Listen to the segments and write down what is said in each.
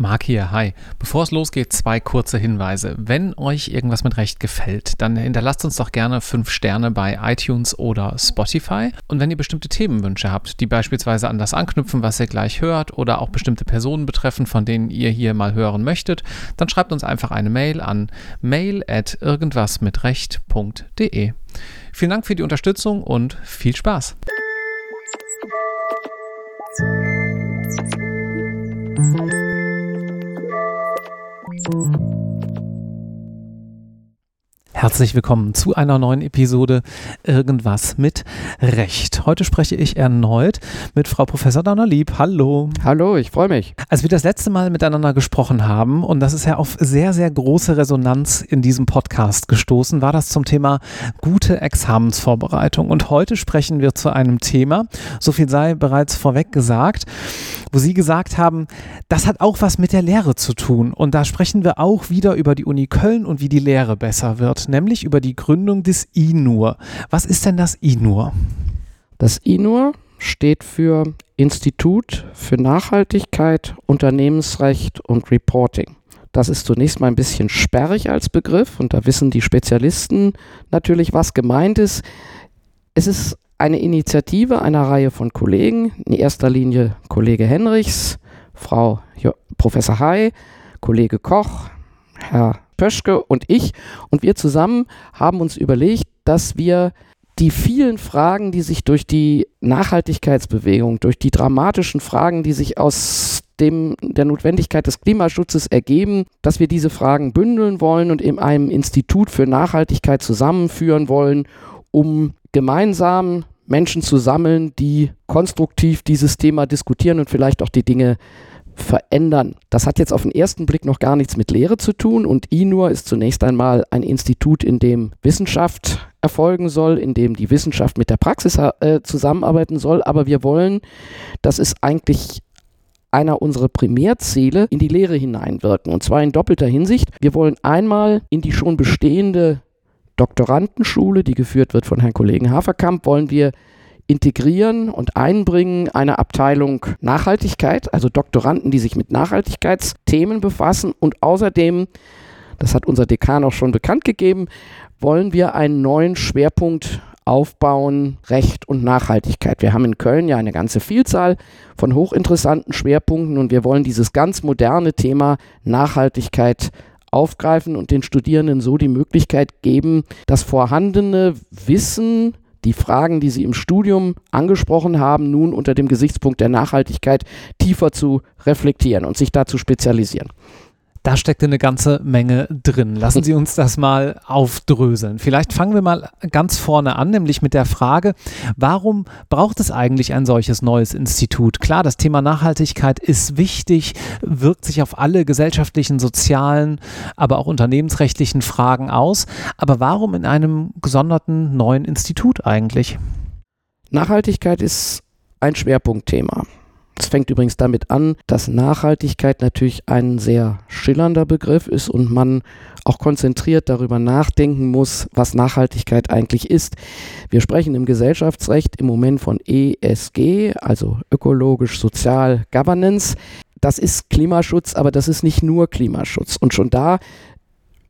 Marc hier, hi. Bevor es losgeht, zwei kurze Hinweise. Wenn euch irgendwas mit Recht gefällt, dann hinterlasst uns doch gerne fünf Sterne bei iTunes oder Spotify. Und wenn ihr bestimmte Themenwünsche habt, die beispielsweise an das anknüpfen, was ihr gleich hört, oder auch bestimmte Personen betreffen, von denen ihr hier mal hören möchtet, dann schreibt uns einfach eine Mail an mail at irgendwasmitrecht.de. Vielen Dank für die Unterstützung und viel Spaß. Thank you. Herzlich willkommen zu einer neuen Episode Irgendwas mit Recht. Heute spreche ich erneut mit Frau Professor Donnerlieb. Hallo. Hallo, ich freue mich. Als wir das letzte Mal miteinander gesprochen haben, und das ist ja auf sehr, sehr große Resonanz in diesem Podcast gestoßen, war das zum Thema gute Examensvorbereitung. Und heute sprechen wir zu einem Thema, so viel sei bereits vorweg gesagt, wo Sie gesagt haben, das hat auch was mit der Lehre zu tun. Und da sprechen wir auch wieder über die Uni Köln und wie die Lehre besser wird nämlich über die Gründung des INUR. Was ist denn das INUR? Das INUR steht für Institut für Nachhaltigkeit, Unternehmensrecht und Reporting. Das ist zunächst mal ein bisschen sperrig als Begriff und da wissen die Spezialisten natürlich, was gemeint ist. Es ist eine Initiative einer Reihe von Kollegen, in erster Linie Kollege Henrichs, Frau jo Professor Hay, Kollege Koch, Herr Pöschke und ich. Und wir zusammen haben uns überlegt, dass wir die vielen Fragen, die sich durch die Nachhaltigkeitsbewegung, durch die dramatischen Fragen, die sich aus dem, der Notwendigkeit des Klimaschutzes ergeben, dass wir diese Fragen bündeln wollen und in einem Institut für Nachhaltigkeit zusammenführen wollen, um gemeinsam Menschen zu sammeln, die konstruktiv dieses Thema diskutieren und vielleicht auch die Dinge verändern. Das hat jetzt auf den ersten Blick noch gar nichts mit Lehre zu tun und INUR ist zunächst einmal ein Institut, in dem Wissenschaft erfolgen soll, in dem die Wissenschaft mit der Praxis äh, zusammenarbeiten soll, aber wir wollen, das ist eigentlich einer unserer Primärziele in die Lehre hineinwirken. Und zwar in doppelter Hinsicht. Wir wollen einmal in die schon bestehende Doktorandenschule, die geführt wird von Herrn Kollegen Haferkamp, wollen wir integrieren und einbringen eine Abteilung Nachhaltigkeit, also Doktoranden, die sich mit Nachhaltigkeitsthemen befassen. Und außerdem, das hat unser Dekan auch schon bekannt gegeben, wollen wir einen neuen Schwerpunkt aufbauen, Recht und Nachhaltigkeit. Wir haben in Köln ja eine ganze Vielzahl von hochinteressanten Schwerpunkten und wir wollen dieses ganz moderne Thema Nachhaltigkeit aufgreifen und den Studierenden so die Möglichkeit geben, das vorhandene Wissen, die Fragen, die Sie im Studium angesprochen haben, nun unter dem Gesichtspunkt der Nachhaltigkeit tiefer zu reflektieren und sich da zu spezialisieren. Da steckt eine ganze Menge drin. Lassen Sie uns das mal aufdröseln. Vielleicht fangen wir mal ganz vorne an, nämlich mit der Frage, warum braucht es eigentlich ein solches neues Institut? Klar, das Thema Nachhaltigkeit ist wichtig, wirkt sich auf alle gesellschaftlichen, sozialen, aber auch unternehmensrechtlichen Fragen aus. Aber warum in einem gesonderten neuen Institut eigentlich? Nachhaltigkeit ist ein Schwerpunktthema. Es fängt übrigens damit an, dass Nachhaltigkeit natürlich ein sehr schillernder Begriff ist und man auch konzentriert darüber nachdenken muss, was Nachhaltigkeit eigentlich ist. Wir sprechen im Gesellschaftsrecht im Moment von ESG, also ökologisch, sozial, Governance. Das ist Klimaschutz, aber das ist nicht nur Klimaschutz. Und schon da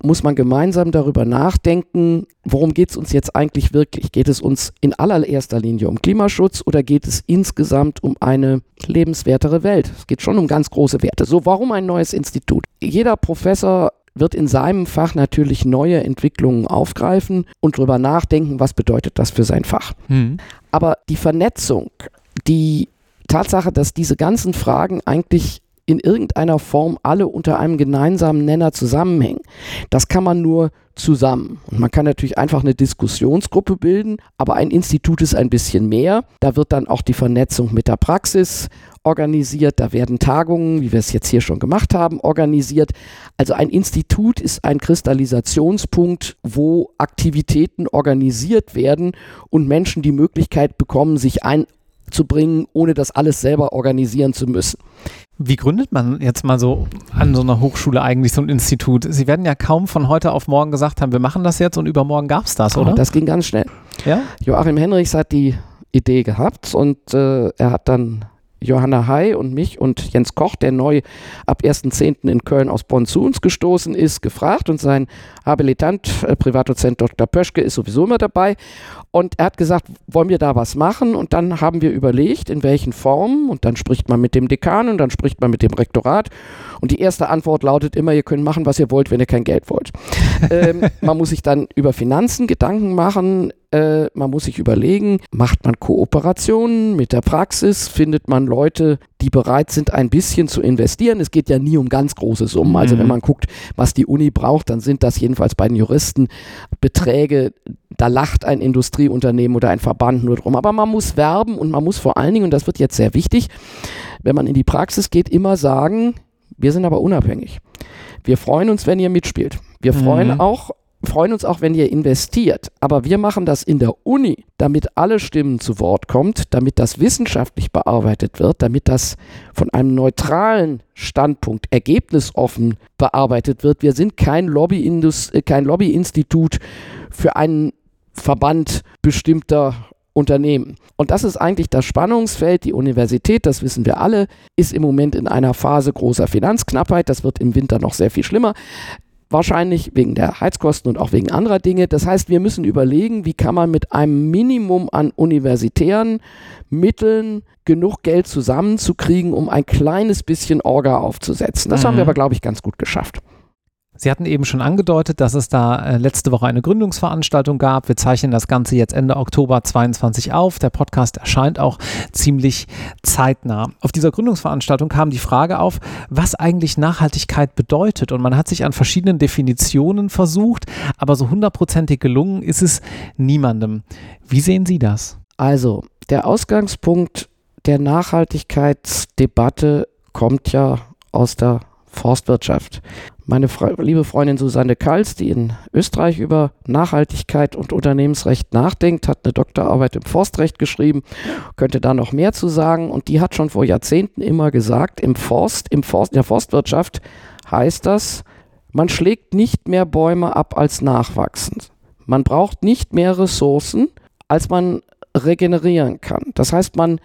muss man gemeinsam darüber nachdenken, worum geht es uns jetzt eigentlich wirklich? Geht es uns in allererster Linie um Klimaschutz oder geht es insgesamt um eine lebenswertere Welt? Es geht schon um ganz große Werte. So, warum ein neues Institut? Jeder Professor wird in seinem Fach natürlich neue Entwicklungen aufgreifen und darüber nachdenken, was bedeutet das für sein Fach. Mhm. Aber die Vernetzung, die Tatsache, dass diese ganzen Fragen eigentlich in irgendeiner Form alle unter einem gemeinsamen Nenner zusammenhängen. Das kann man nur zusammen. Und man kann natürlich einfach eine Diskussionsgruppe bilden, aber ein Institut ist ein bisschen mehr. Da wird dann auch die Vernetzung mit der Praxis organisiert, da werden Tagungen, wie wir es jetzt hier schon gemacht haben, organisiert. Also ein Institut ist ein Kristallisationspunkt, wo Aktivitäten organisiert werden und Menschen die Möglichkeit bekommen, sich einzubringen, ohne das alles selber organisieren zu müssen. Wie gründet man jetzt mal so an so einer Hochschule eigentlich so ein Institut? Sie werden ja kaum von heute auf morgen gesagt haben, wir machen das jetzt und übermorgen gab es das, oder? Oh, das ging ganz schnell. Ja? Joachim Henrichs hat die Idee gehabt und äh, er hat dann Johanna Hay und mich und Jens Koch, der neu ab 1.10. in Köln aus Bonn zu uns gestoßen ist, gefragt und sein Habilitant, äh, Privatdozent Dr. Pöschke, ist sowieso immer dabei. Und er hat gesagt, wollen wir da was machen? Und dann haben wir überlegt, in welchen Formen. Und dann spricht man mit dem Dekan und dann spricht man mit dem Rektorat. Und die erste Antwort lautet immer, ihr könnt machen, was ihr wollt, wenn ihr kein Geld wollt. ähm, man muss sich dann über Finanzen Gedanken machen. Äh, man muss sich überlegen, macht man Kooperationen mit der Praxis? Findet man Leute, die bereit sind, ein bisschen zu investieren? Es geht ja nie um ganz große Summen. Also wenn mhm. man guckt, was die Uni braucht, dann sind das jedenfalls bei den Juristen Beträge, da lacht ein Industrieunternehmen oder ein Verband nur drum. Aber man muss werben und man muss vor allen Dingen, und das wird jetzt sehr wichtig, wenn man in die Praxis geht, immer sagen, wir sind aber unabhängig. Wir freuen uns, wenn ihr mitspielt. Wir freuen mhm. auch freuen uns auch, wenn ihr investiert. Aber wir machen das in der Uni, damit alle Stimmen zu Wort kommt, damit das wissenschaftlich bearbeitet wird, damit das von einem neutralen Standpunkt ergebnisoffen bearbeitet wird. Wir sind kein, Lobbyindus äh, kein Lobbyinstitut für einen Verband bestimmter Unternehmen. Und das ist eigentlich das Spannungsfeld. Die Universität, das wissen wir alle, ist im Moment in einer Phase großer Finanzknappheit. Das wird im Winter noch sehr viel schlimmer. Wahrscheinlich wegen der Heizkosten und auch wegen anderer Dinge. Das heißt, wir müssen überlegen, wie kann man mit einem Minimum an universitären Mitteln genug Geld zusammenzukriegen, um ein kleines bisschen Orga aufzusetzen. Das mhm. haben wir mhm. aber, glaube ich, ganz gut geschafft. Sie hatten eben schon angedeutet, dass es da äh, letzte Woche eine Gründungsveranstaltung gab. Wir zeichnen das Ganze jetzt Ende Oktober 22 auf. Der Podcast erscheint auch ziemlich zeitnah. Auf dieser Gründungsveranstaltung kam die Frage auf, was eigentlich Nachhaltigkeit bedeutet. Und man hat sich an verschiedenen Definitionen versucht, aber so hundertprozentig gelungen ist es niemandem. Wie sehen Sie das? Also, der Ausgangspunkt der Nachhaltigkeitsdebatte kommt ja aus der Forstwirtschaft. Meine Fre liebe Freundin Susanne Kals, die in Österreich über Nachhaltigkeit und Unternehmensrecht nachdenkt, hat eine Doktorarbeit im Forstrecht geschrieben, könnte da noch mehr zu sagen. Und die hat schon vor Jahrzehnten immer gesagt, im Forst, im Forst, in der Forstwirtschaft heißt das, man schlägt nicht mehr Bäume ab als nachwachsen. Man braucht nicht mehr Ressourcen, als man regenerieren kann. Das heißt, man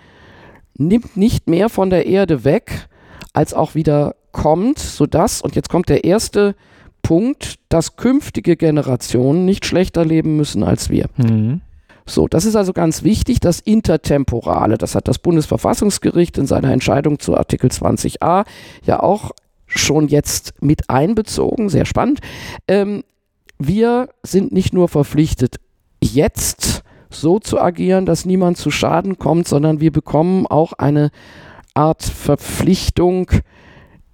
nimmt nicht mehr von der Erde weg, als auch wieder kommt, sodass, und jetzt kommt der erste Punkt, dass künftige Generationen nicht schlechter leben müssen als wir. Mhm. So, das ist also ganz wichtig, das Intertemporale. Das hat das Bundesverfassungsgericht in seiner Entscheidung zu Artikel 20a ja auch schon jetzt mit einbezogen. Sehr spannend. Ähm, wir sind nicht nur verpflichtet, jetzt so zu agieren, dass niemand zu Schaden kommt, sondern wir bekommen auch eine Art Verpflichtung,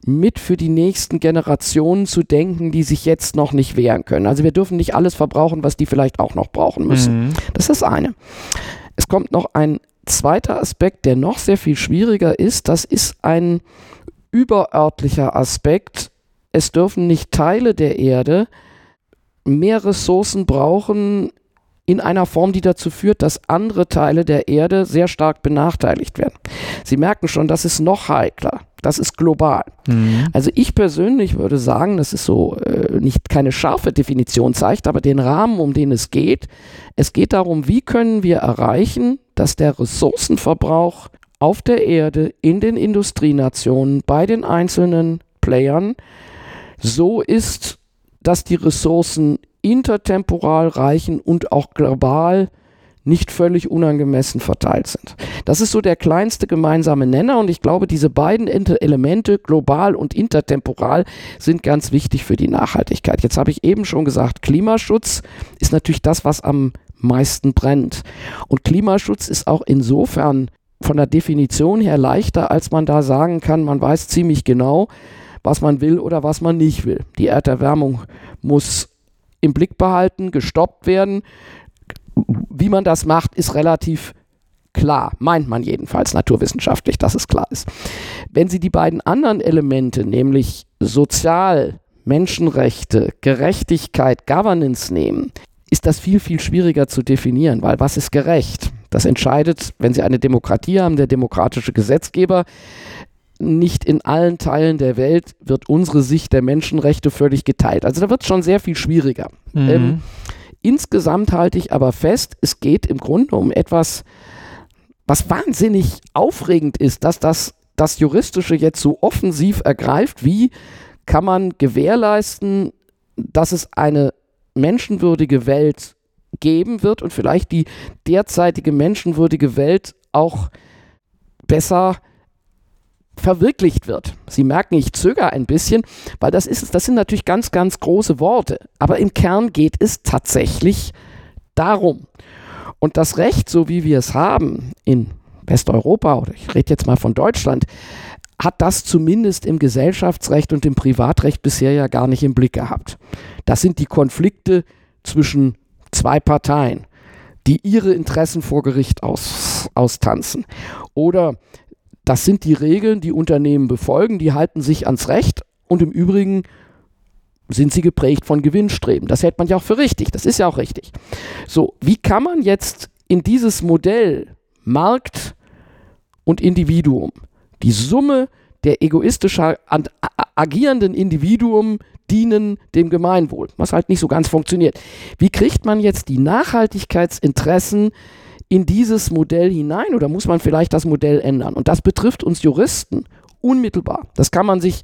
mit für die nächsten Generationen zu denken, die sich jetzt noch nicht wehren können. Also wir dürfen nicht alles verbrauchen, was die vielleicht auch noch brauchen müssen. Mhm. Das ist das eine. Es kommt noch ein zweiter Aspekt, der noch sehr viel schwieriger ist. Das ist ein überörtlicher Aspekt. Es dürfen nicht Teile der Erde mehr Ressourcen brauchen in einer Form, die dazu führt, dass andere Teile der Erde sehr stark benachteiligt werden. Sie merken schon, das ist noch heikler. Das ist global. Mhm. Also ich persönlich würde sagen, das ist so äh, nicht keine scharfe Definition zeigt, aber den Rahmen, um den es geht. Es geht darum, wie können wir erreichen, dass der Ressourcenverbrauch auf der Erde, in den Industrienationen, bei den einzelnen Playern so ist, dass die Ressourcen intertemporal reichen und auch global nicht völlig unangemessen verteilt sind. Das ist so der kleinste gemeinsame Nenner und ich glaube, diese beiden Elemente, global und intertemporal, sind ganz wichtig für die Nachhaltigkeit. Jetzt habe ich eben schon gesagt, Klimaschutz ist natürlich das, was am meisten brennt. Und Klimaschutz ist auch insofern von der Definition her leichter, als man da sagen kann, man weiß ziemlich genau, was man will oder was man nicht will. Die Erderwärmung muss im Blick behalten, gestoppt werden. Wie man das macht, ist relativ klar, meint man jedenfalls naturwissenschaftlich, dass es klar ist. Wenn Sie die beiden anderen Elemente, nämlich sozial, Menschenrechte, Gerechtigkeit, Governance nehmen, ist das viel, viel schwieriger zu definieren, weil was ist gerecht? Das entscheidet, wenn Sie eine Demokratie haben, der demokratische Gesetzgeber nicht in allen Teilen der Welt wird unsere Sicht der Menschenrechte völlig geteilt. Also da wird es schon sehr viel schwieriger. Mhm. Ähm, insgesamt halte ich aber fest, es geht im Grunde um etwas, was wahnsinnig aufregend ist, dass das, das Juristische jetzt so offensiv ergreift. Wie kann man gewährleisten, dass es eine menschenwürdige Welt geben wird und vielleicht die derzeitige menschenwürdige Welt auch besser verwirklicht wird. Sie merken, ich zögere ein bisschen, weil das ist das sind natürlich ganz ganz große Worte, aber im Kern geht es tatsächlich darum. Und das Recht, so wie wir es haben in Westeuropa oder ich rede jetzt mal von Deutschland, hat das zumindest im Gesellschaftsrecht und im Privatrecht bisher ja gar nicht im Blick gehabt. Das sind die Konflikte zwischen zwei Parteien, die ihre Interessen vor Gericht aus, austanzen. Oder das sind die Regeln, die Unternehmen befolgen, die halten sich ans Recht und im Übrigen sind sie geprägt von Gewinnstreben. Das hält man ja auch für richtig, das ist ja auch richtig. So, wie kann man jetzt in dieses Modell Markt und Individuum die Summe der egoistisch agierenden Individuen dienen dem Gemeinwohl, was halt nicht so ganz funktioniert. Wie kriegt man jetzt die Nachhaltigkeitsinteressen in dieses Modell hinein oder muss man vielleicht das Modell ändern? Und das betrifft uns Juristen unmittelbar. Das kann man sich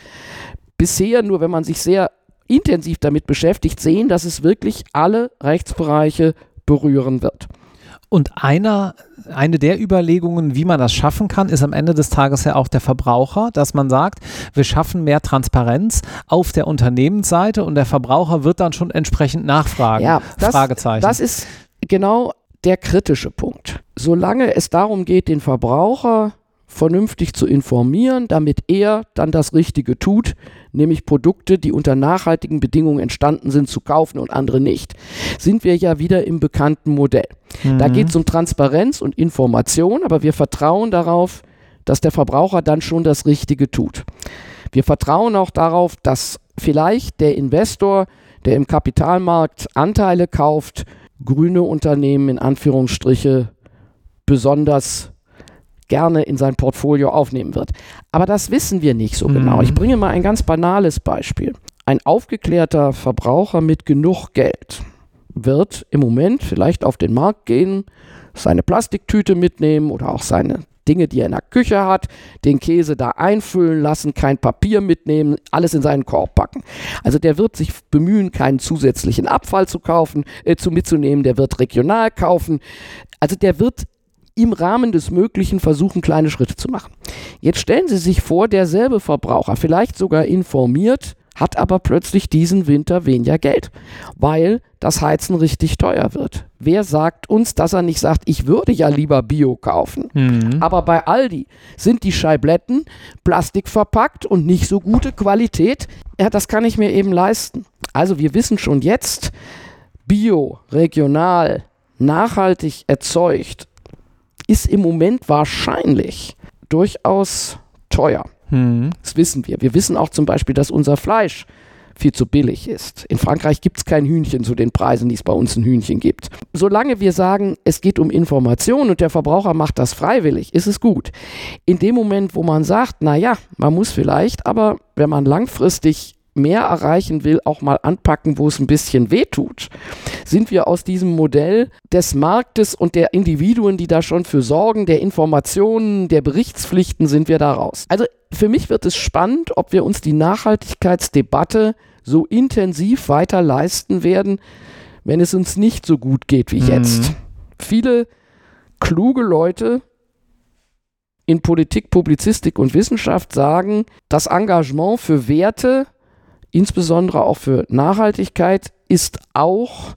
bisher nur, wenn man sich sehr intensiv damit beschäftigt, sehen, dass es wirklich alle Rechtsbereiche berühren wird. Und einer, eine der Überlegungen, wie man das schaffen kann, ist am Ende des Tages ja auch der Verbraucher, dass man sagt, wir schaffen mehr Transparenz auf der Unternehmensseite und der Verbraucher wird dann schon entsprechend nachfragen. Ja, das, Fragezeichen. das ist genau der kritische Punkt. Solange es darum geht, den Verbraucher vernünftig zu informieren, damit er dann das Richtige tut, nämlich Produkte, die unter nachhaltigen Bedingungen entstanden sind, zu kaufen und andere nicht, sind wir ja wieder im bekannten Modell. Mhm. Da geht es um Transparenz und Information, aber wir vertrauen darauf, dass der Verbraucher dann schon das Richtige tut. Wir vertrauen auch darauf, dass vielleicht der Investor, der im Kapitalmarkt Anteile kauft, grüne Unternehmen in Anführungsstriche besonders gerne in sein Portfolio aufnehmen wird. Aber das wissen wir nicht so genau. Ich mhm. bringe mal ein ganz banales Beispiel. Ein aufgeklärter Verbraucher mit genug Geld wird im Moment vielleicht auf den Markt gehen, seine Plastiktüte mitnehmen oder auch seine Dinge, die er in der Küche hat, den Käse da einfüllen lassen, kein Papier mitnehmen, alles in seinen Korb packen. Also der wird sich bemühen, keinen zusätzlichen Abfall zu kaufen, äh, zu mitzunehmen, der wird regional kaufen. Also der wird im Rahmen des Möglichen versuchen, kleine Schritte zu machen. Jetzt stellen Sie sich vor, derselbe Verbraucher, vielleicht sogar informiert, hat aber plötzlich diesen Winter weniger Geld, weil das Heizen richtig teuer wird. Wer sagt uns, dass er nicht sagt, ich würde ja lieber Bio kaufen? Mhm. Aber bei Aldi sind die Scheibletten Plastik verpackt und nicht so gute Qualität. Ja, das kann ich mir eben leisten. Also wir wissen schon jetzt, Bio, regional, nachhaltig erzeugt, ist im Moment wahrscheinlich durchaus teuer. Hm. Das wissen wir. Wir wissen auch zum Beispiel, dass unser Fleisch viel zu billig ist. In Frankreich gibt es kein Hühnchen zu den Preisen, die es bei uns ein Hühnchen gibt. Solange wir sagen, es geht um Information und der Verbraucher macht das freiwillig, ist es gut. In dem Moment, wo man sagt, naja, man muss vielleicht, aber wenn man langfristig mehr erreichen will, auch mal anpacken, wo es ein bisschen weh tut, sind wir aus diesem Modell des Marktes und der Individuen, die da schon für sorgen, der Informationen, der Berichtspflichten, sind wir da raus. Also für mich wird es spannend, ob wir uns die Nachhaltigkeitsdebatte so intensiv weiter leisten werden, wenn es uns nicht so gut geht wie mhm. jetzt. Viele kluge Leute in Politik, Publizistik und Wissenschaft sagen, das Engagement für Werte insbesondere auch für Nachhaltigkeit, ist auch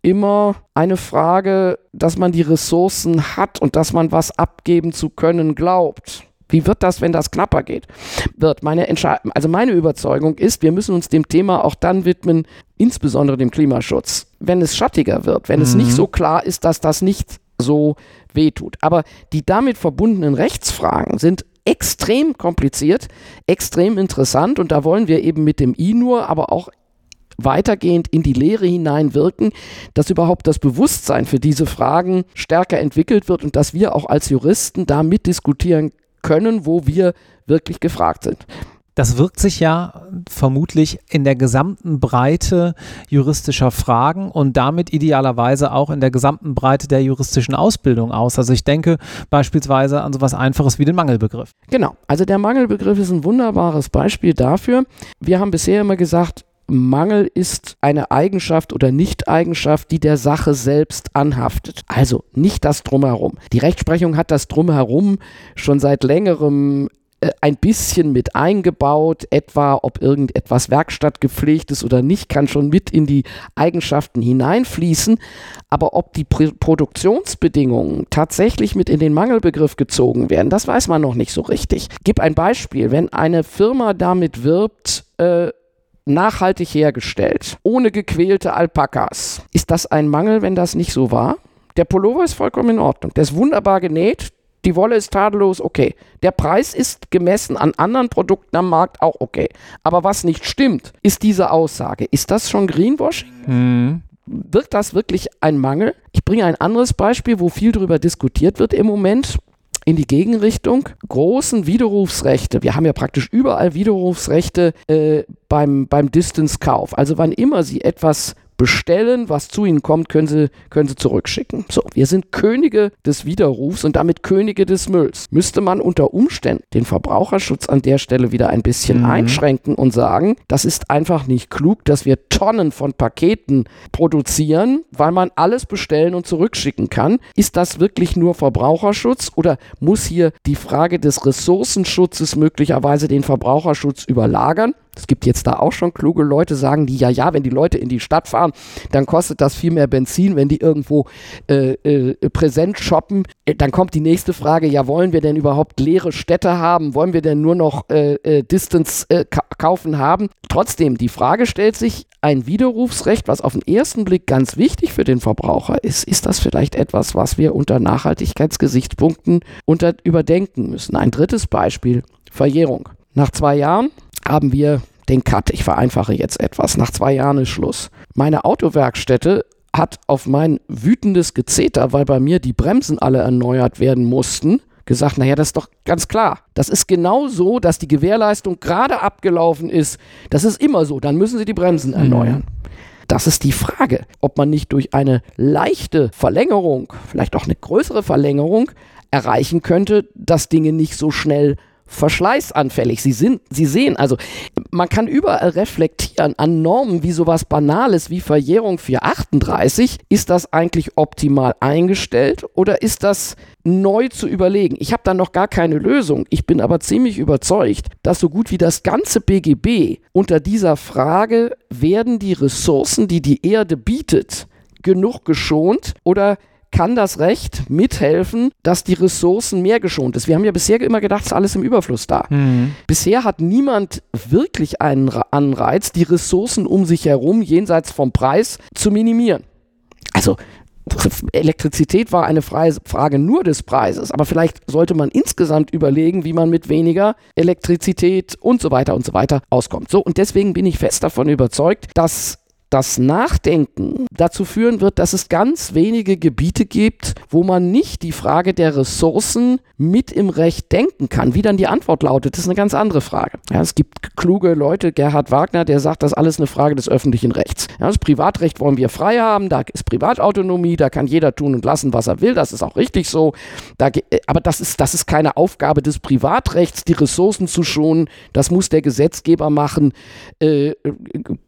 immer eine Frage, dass man die Ressourcen hat und dass man was abgeben zu können glaubt. Wie wird das, wenn das knapper geht? Wird meine Entscheidung, also meine Überzeugung ist, wir müssen uns dem Thema auch dann widmen, insbesondere dem Klimaschutz, wenn es schattiger wird, wenn mhm. es nicht mhm. so klar ist, dass das nicht so wehtut. Aber die damit verbundenen Rechtsfragen sind extrem kompliziert, extrem interessant und da wollen wir eben mit dem I-Nur, aber auch weitergehend in die Lehre hineinwirken, dass überhaupt das Bewusstsein für diese Fragen stärker entwickelt wird und dass wir auch als Juristen da mitdiskutieren können, wo wir wirklich gefragt sind. Das wirkt sich ja vermutlich in der gesamten Breite juristischer Fragen und damit idealerweise auch in der gesamten Breite der juristischen Ausbildung aus. Also ich denke beispielsweise an so etwas Einfaches wie den Mangelbegriff. Genau, also der Mangelbegriff ist ein wunderbares Beispiel dafür. Wir haben bisher immer gesagt, Mangel ist eine Eigenschaft oder Nicht-Eigenschaft, die der Sache selbst anhaftet. Also nicht das Drumherum. Die Rechtsprechung hat das Drumherum schon seit längerem äh, ein bisschen mit eingebaut, etwa ob irgendetwas werkstattgepflegt ist oder nicht, kann schon mit in die Eigenschaften hineinfließen. Aber ob die Pr Produktionsbedingungen tatsächlich mit in den Mangelbegriff gezogen werden, das weiß man noch nicht so richtig. Gib ein Beispiel. Wenn eine Firma damit wirbt, äh, nachhaltig hergestellt, ohne gequälte Alpakas. Ist das ein Mangel, wenn das nicht so war? Der Pullover ist vollkommen in Ordnung. Der ist wunderbar genäht. Die Wolle ist tadellos okay. Der Preis ist gemessen an anderen Produkten am Markt auch okay. Aber was nicht stimmt, ist diese Aussage. Ist das schon Greenwashing? Hm. Wird das wirklich ein Mangel? Ich bringe ein anderes Beispiel, wo viel darüber diskutiert wird im Moment in die Gegenrichtung. Großen Widerrufsrechte, wir haben ja praktisch überall Widerrufsrechte äh, beim, beim Distance-Kauf. Also wann immer Sie etwas bestellen, was zu ihnen kommt, können sie, können sie zurückschicken. So, wir sind Könige des Widerrufs und damit Könige des Mülls. Müsste man unter Umständen den Verbraucherschutz an der Stelle wieder ein bisschen mhm. einschränken und sagen, das ist einfach nicht klug, dass wir Tonnen von Paketen produzieren, weil man alles bestellen und zurückschicken kann. Ist das wirklich nur Verbraucherschutz oder muss hier die Frage des Ressourcenschutzes möglicherweise den Verbraucherschutz überlagern? Es gibt jetzt da auch schon kluge Leute, sagen die, ja, ja, wenn die Leute in die Stadt fahren, dann kostet das viel mehr Benzin, wenn die irgendwo äh, äh, präsent shoppen. Äh, dann kommt die nächste Frage, ja, wollen wir denn überhaupt leere Städte haben? Wollen wir denn nur noch äh, äh Distance ka kaufen haben? Trotzdem, die Frage stellt sich, ein Widerrufsrecht, was auf den ersten Blick ganz wichtig für den Verbraucher ist, ist das vielleicht etwas, was wir unter Nachhaltigkeitsgesichtspunkten unter überdenken müssen? Ein drittes Beispiel, Verjährung. Nach zwei Jahren haben wir den Cut. Ich vereinfache jetzt etwas. Nach zwei Jahren ist Schluss. Meine Autowerkstätte hat auf mein wütendes Gezeter, weil bei mir die Bremsen alle erneuert werden mussten, gesagt, naja, das ist doch ganz klar. Das ist genau so, dass die Gewährleistung gerade abgelaufen ist. Das ist immer so. Dann müssen sie die Bremsen mhm. erneuern. Mhm. Das ist die Frage, ob man nicht durch eine leichte Verlängerung, vielleicht auch eine größere Verlängerung, erreichen könnte, dass Dinge nicht so schnell verschleißanfällig. Sie sind, sie sehen, also man kann überall reflektieren an Normen wie sowas Banales wie Verjährung 438. Ist das eigentlich optimal eingestellt oder ist das neu zu überlegen? Ich habe da noch gar keine Lösung. Ich bin aber ziemlich überzeugt, dass so gut wie das ganze BGB unter dieser Frage, werden die Ressourcen, die die Erde bietet, genug geschont oder kann das Recht mithelfen, dass die Ressourcen mehr geschont ist. Wir haben ja bisher immer gedacht, es ist alles im Überfluss da. Mhm. Bisher hat niemand wirklich einen Anreiz, die Ressourcen um sich herum jenseits vom Preis zu minimieren. Also Elektrizität war eine Frage nur des Preises, aber vielleicht sollte man insgesamt überlegen, wie man mit weniger Elektrizität und so weiter und so weiter auskommt. So, und deswegen bin ich fest davon überzeugt, dass das Nachdenken dazu führen wird, dass es ganz wenige Gebiete gibt, wo man nicht die Frage der Ressourcen mit im Recht denken kann. Wie dann die Antwort lautet, ist eine ganz andere Frage. Ja, es gibt kluge Leute, Gerhard Wagner, der sagt, das ist alles eine Frage des öffentlichen Rechts. Ja, das Privatrecht wollen wir frei haben, da ist Privatautonomie, da kann jeder tun und lassen, was er will, das ist auch richtig so. Da, aber das ist, das ist keine Aufgabe des Privatrechts, die Ressourcen zu schonen, das muss der Gesetzgeber machen. Äh,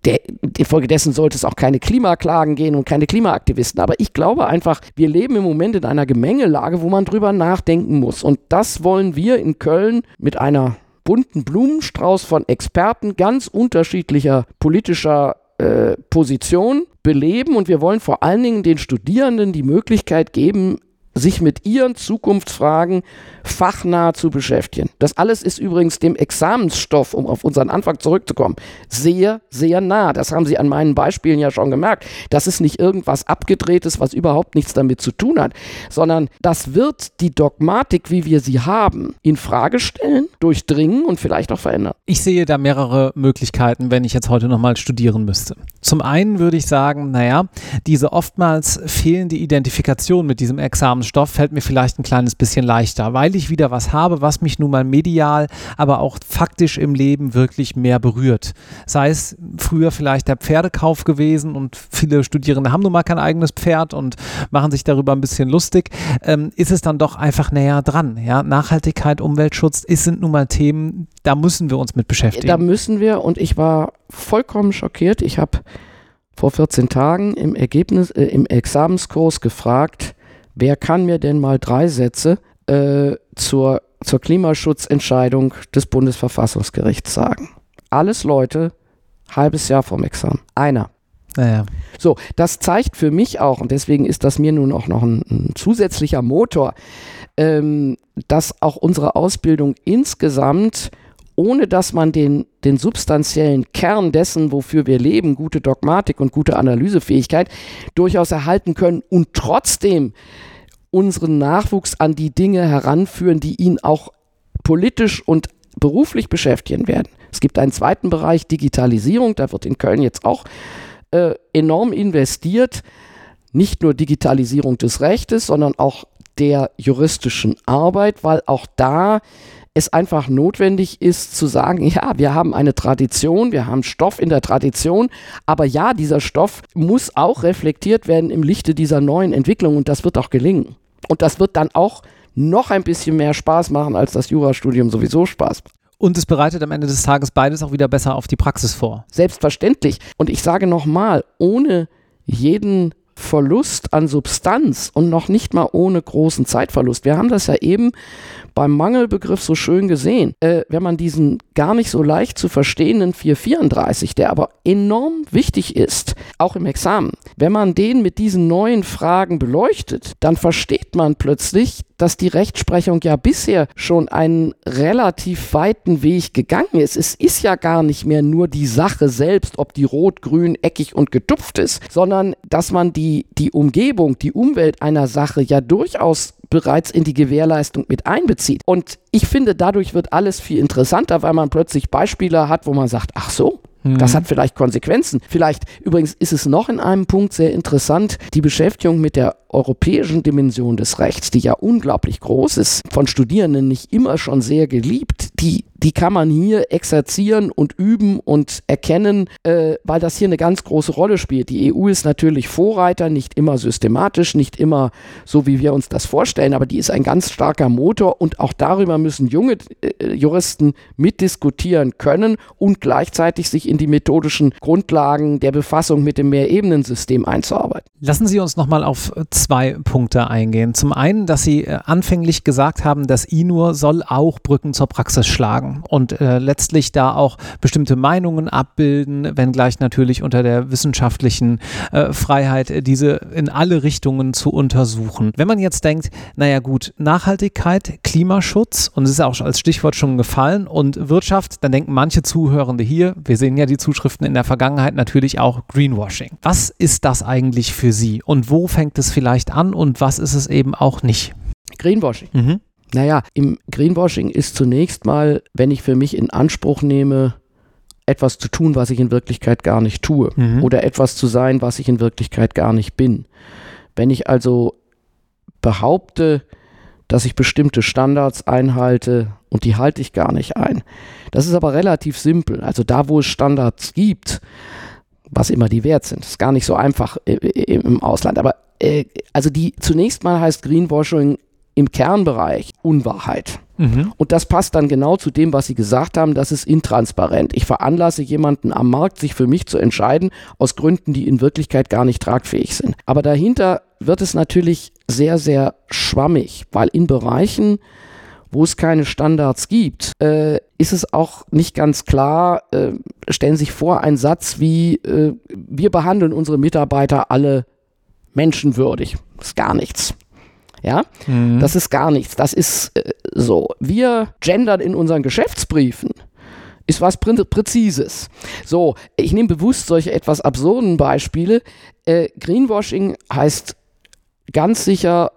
der, infolgedessen Stattdessen sollte es auch keine Klimaklagen gehen und keine Klimaaktivisten. Aber ich glaube einfach, wir leben im Moment in einer Gemengelage, wo man drüber nachdenken muss. Und das wollen wir in Köln mit einer bunten Blumenstrauß von Experten ganz unterschiedlicher politischer äh, Position beleben. Und wir wollen vor allen Dingen den Studierenden die Möglichkeit geben, sich mit ihren Zukunftsfragen fachnah zu beschäftigen. Das alles ist übrigens dem Examensstoff, um auf unseren Anfang zurückzukommen, sehr, sehr nah. Das haben Sie an meinen Beispielen ja schon gemerkt. Das ist nicht irgendwas Abgedrehtes, was überhaupt nichts damit zu tun hat, sondern das wird die Dogmatik, wie wir sie haben, in Frage stellen, durchdringen und vielleicht auch verändern. Ich sehe da mehrere Möglichkeiten, wenn ich jetzt heute nochmal studieren müsste. Zum einen würde ich sagen, naja, diese oftmals fehlende Identifikation mit diesem Examensstoff Stoff fällt mir vielleicht ein kleines bisschen leichter, weil ich wieder was habe, was mich nun mal medial, aber auch faktisch im Leben wirklich mehr berührt. Sei es früher vielleicht der Pferdekauf gewesen und viele Studierende haben nun mal kein eigenes Pferd und machen sich darüber ein bisschen lustig, ähm, ist es dann doch einfach näher dran. Ja? Nachhaltigkeit, Umweltschutz ist, sind nun mal Themen, da müssen wir uns mit beschäftigen. Da müssen wir und ich war vollkommen schockiert. Ich habe vor 14 Tagen im Ergebnis, äh, im Examenskurs gefragt, wer kann mir denn mal drei Sätze äh, zur, zur Klimaschutzentscheidung des Bundesverfassungsgerichts sagen? Alles Leute, halbes Jahr vom Examen. Einer. Naja. So, das zeigt für mich auch, und deswegen ist das mir nun auch noch ein, ein zusätzlicher Motor, ähm, dass auch unsere Ausbildung insgesamt ohne dass man den, den substanziellen Kern dessen, wofür wir leben, gute Dogmatik und gute Analysefähigkeit, durchaus erhalten können und trotzdem unseren Nachwuchs an die Dinge heranführen, die ihn auch politisch und beruflich beschäftigen werden. Es gibt einen zweiten Bereich, Digitalisierung, da wird in Köln jetzt auch äh, enorm investiert. Nicht nur Digitalisierung des Rechtes, sondern auch der juristischen Arbeit, weil auch da es einfach notwendig ist zu sagen, ja, wir haben eine Tradition, wir haben Stoff in der Tradition, aber ja, dieser Stoff muss auch reflektiert werden im Lichte dieser neuen Entwicklung und das wird auch gelingen. Und das wird dann auch noch ein bisschen mehr Spaß machen, als das Jurastudium sowieso Spaß macht. Und es bereitet am Ende des Tages beides auch wieder besser auf die Praxis vor. Selbstverständlich. Und ich sage nochmal, ohne jeden Verlust an Substanz und noch nicht mal ohne großen Zeitverlust. Wir haben das ja eben beim Mangelbegriff so schön gesehen. Äh, wenn man diesen gar nicht so leicht zu verstehenden 434, der aber enorm wichtig ist, auch im Examen, wenn man den mit diesen neuen Fragen beleuchtet, dann versteht man plötzlich, dass die Rechtsprechung ja bisher schon einen relativ weiten Weg gegangen ist. Es ist ja gar nicht mehr nur die Sache selbst, ob die rot, grün, eckig und getupft ist, sondern dass man die, die Umgebung, die Umwelt einer Sache ja durchaus bereits in die Gewährleistung mit einbezieht. Und ich finde, dadurch wird alles viel interessanter, weil man plötzlich Beispiele hat, wo man sagt, ach so, das mhm. hat vielleicht Konsequenzen. Vielleicht, übrigens ist es noch in einem Punkt sehr interessant, die Beschäftigung mit der europäischen Dimension des Rechts, die ja unglaublich groß ist, von Studierenden nicht immer schon sehr geliebt, die, die kann man hier exerzieren und üben und erkennen, äh, weil das hier eine ganz große Rolle spielt. Die EU ist natürlich Vorreiter, nicht immer systematisch, nicht immer so, wie wir uns das vorstellen, aber die ist ein ganz starker Motor und auch darüber müssen junge äh, Juristen mitdiskutieren können und gleichzeitig sich in die methodischen Grundlagen der Befassung mit dem Mehrebenensystem einzuarbeiten. Lassen Sie uns nochmal auf zwei Punkte eingehen. Zum einen, dass Sie äh, anfänglich gesagt haben, dass INUR soll auch Brücken zur Praxis schlagen und äh, letztlich da auch bestimmte Meinungen abbilden, wenngleich natürlich unter der wissenschaftlichen äh, Freiheit, äh, diese in alle Richtungen zu untersuchen. Wenn man jetzt denkt, naja gut, Nachhaltigkeit, Klimaschutz, und es ist auch als Stichwort schon gefallen, und Wirtschaft, dann denken manche Zuhörende hier, wir sehen ja die Zuschriften in der Vergangenheit natürlich auch Greenwashing. Was ist das eigentlich für Sie und wo fängt es vielleicht an und was ist es eben auch nicht? Greenwashing. Mhm. Naja, im Greenwashing ist zunächst mal, wenn ich für mich in Anspruch nehme, etwas zu tun, was ich in Wirklichkeit gar nicht tue. Mhm. Oder etwas zu sein, was ich in Wirklichkeit gar nicht bin. Wenn ich also behaupte, dass ich bestimmte Standards einhalte und die halte ich gar nicht ein. Das ist aber relativ simpel. Also da, wo es Standards gibt, was immer die wert sind, ist gar nicht so einfach im Ausland. Aber äh, also die zunächst mal heißt Greenwashing im Kernbereich Unwahrheit. Mhm. Und das passt dann genau zu dem, was Sie gesagt haben, das ist intransparent. Ich veranlasse jemanden am Markt, sich für mich zu entscheiden, aus Gründen, die in Wirklichkeit gar nicht tragfähig sind. Aber dahinter wird es natürlich sehr, sehr schwammig, weil in Bereichen, wo es keine Standards gibt, äh, ist es auch nicht ganz klar, äh, stellen Sie sich vor, ein Satz wie, äh, wir behandeln unsere Mitarbeiter alle menschenwürdig. Das ist gar nichts. Ja, mhm. das ist gar nichts. Das ist äh, so. Wir gendern in unseren Geschäftsbriefen. Ist was Prä Präzises. So, ich nehme bewusst solche etwas absurden Beispiele. Äh, Greenwashing heißt ganz sicher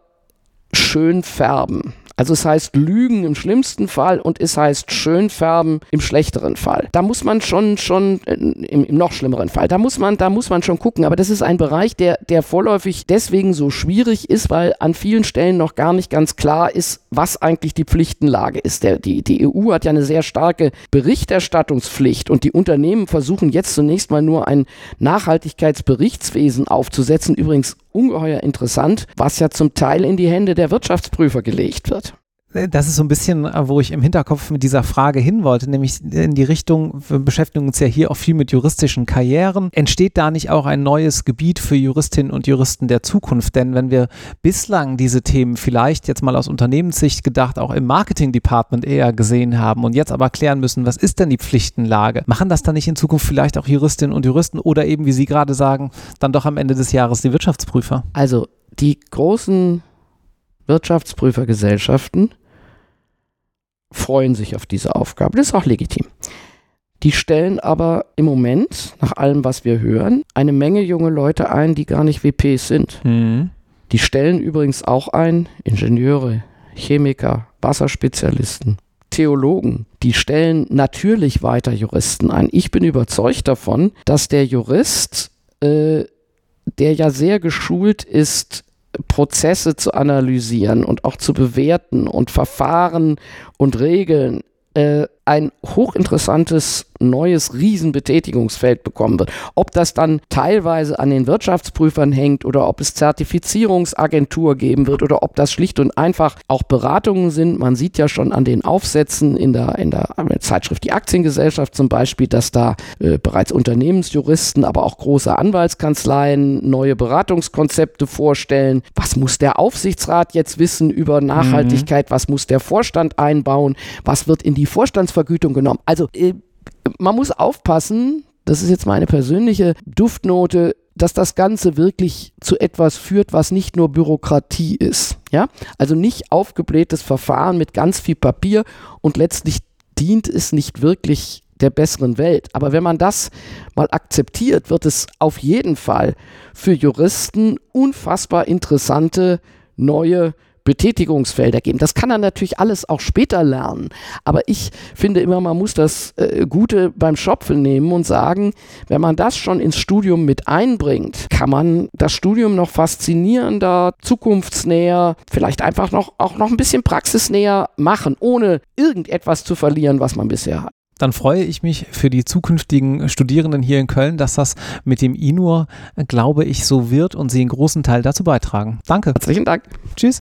schön färben. Also es heißt Lügen im schlimmsten Fall und es heißt Schönfärben im schlechteren Fall. Da muss man schon, schon äh, im, im, noch schlimmeren Fall, da muss man, da muss man schon gucken. Aber das ist ein Bereich, der, der vorläufig deswegen so schwierig ist, weil an vielen Stellen noch gar nicht ganz klar ist, was eigentlich die Pflichtenlage ist. Der, die, die EU hat ja eine sehr starke Berichterstattungspflicht und die Unternehmen versuchen jetzt zunächst mal nur ein Nachhaltigkeitsberichtswesen aufzusetzen. Übrigens ungeheuer interessant, was ja zum Teil in die Hände der Wirtschaftsprüfer gelegt wird. Das ist so ein bisschen, äh, wo ich im Hinterkopf mit dieser Frage hin wollte, nämlich in die Richtung, wir beschäftigen uns ja hier auch viel mit juristischen Karrieren. Entsteht da nicht auch ein neues Gebiet für Juristinnen und Juristen der Zukunft? Denn wenn wir bislang diese Themen vielleicht jetzt mal aus Unternehmenssicht gedacht auch im Marketing-Department eher gesehen haben und jetzt aber klären müssen, was ist denn die Pflichtenlage? Machen das dann nicht in Zukunft vielleicht auch Juristinnen und Juristen oder eben, wie Sie gerade sagen, dann doch am Ende des Jahres die Wirtschaftsprüfer? Also die großen Wirtschaftsprüfergesellschaften freuen sich auf diese Aufgabe. Das ist auch legitim. Die stellen aber im Moment, nach allem, was wir hören, eine Menge junge Leute ein, die gar nicht WPs sind. Mhm. Die stellen übrigens auch ein Ingenieure, Chemiker, Wasserspezialisten, Theologen. Die stellen natürlich weiter Juristen ein. Ich bin überzeugt davon, dass der Jurist, äh, der ja sehr geschult ist, Prozesse zu analysieren und auch zu bewerten und Verfahren und Regeln äh, ein hochinteressantes neues Riesenbetätigungsfeld bekommen wird. Ob das dann teilweise an den Wirtschaftsprüfern hängt oder ob es Zertifizierungsagentur geben wird oder ob das schlicht und einfach auch Beratungen sind. Man sieht ja schon an den Aufsätzen in der, in der Zeitschrift Die Aktiengesellschaft zum Beispiel, dass da äh, bereits Unternehmensjuristen, aber auch große Anwaltskanzleien neue Beratungskonzepte vorstellen. Was muss der Aufsichtsrat jetzt wissen über Nachhaltigkeit? Mhm. Was muss der Vorstand einbauen? Was wird in die Vorstandsvergütung genommen? Also äh, man muss aufpassen, das ist jetzt meine persönliche Duftnote, dass das Ganze wirklich zu etwas führt, was nicht nur Bürokratie ist. Ja? Also nicht aufgeblähtes Verfahren mit ganz viel Papier und letztlich dient es nicht wirklich der besseren Welt. Aber wenn man das mal akzeptiert, wird es auf jeden Fall für Juristen unfassbar interessante neue Betätigungsfelder geben. Das kann er natürlich alles auch später lernen. Aber ich finde immer, man muss das äh, Gute beim Schopfen nehmen und sagen, wenn man das schon ins Studium mit einbringt, kann man das Studium noch faszinierender, zukunftsnäher, vielleicht einfach noch auch noch ein bisschen praxisnäher machen, ohne irgendetwas zu verlieren, was man bisher hat dann freue ich mich für die zukünftigen Studierenden hier in Köln, dass das mit dem INUR, glaube ich, so wird und sie einen großen Teil dazu beitragen. Danke. Herzlichen Dank. Tschüss.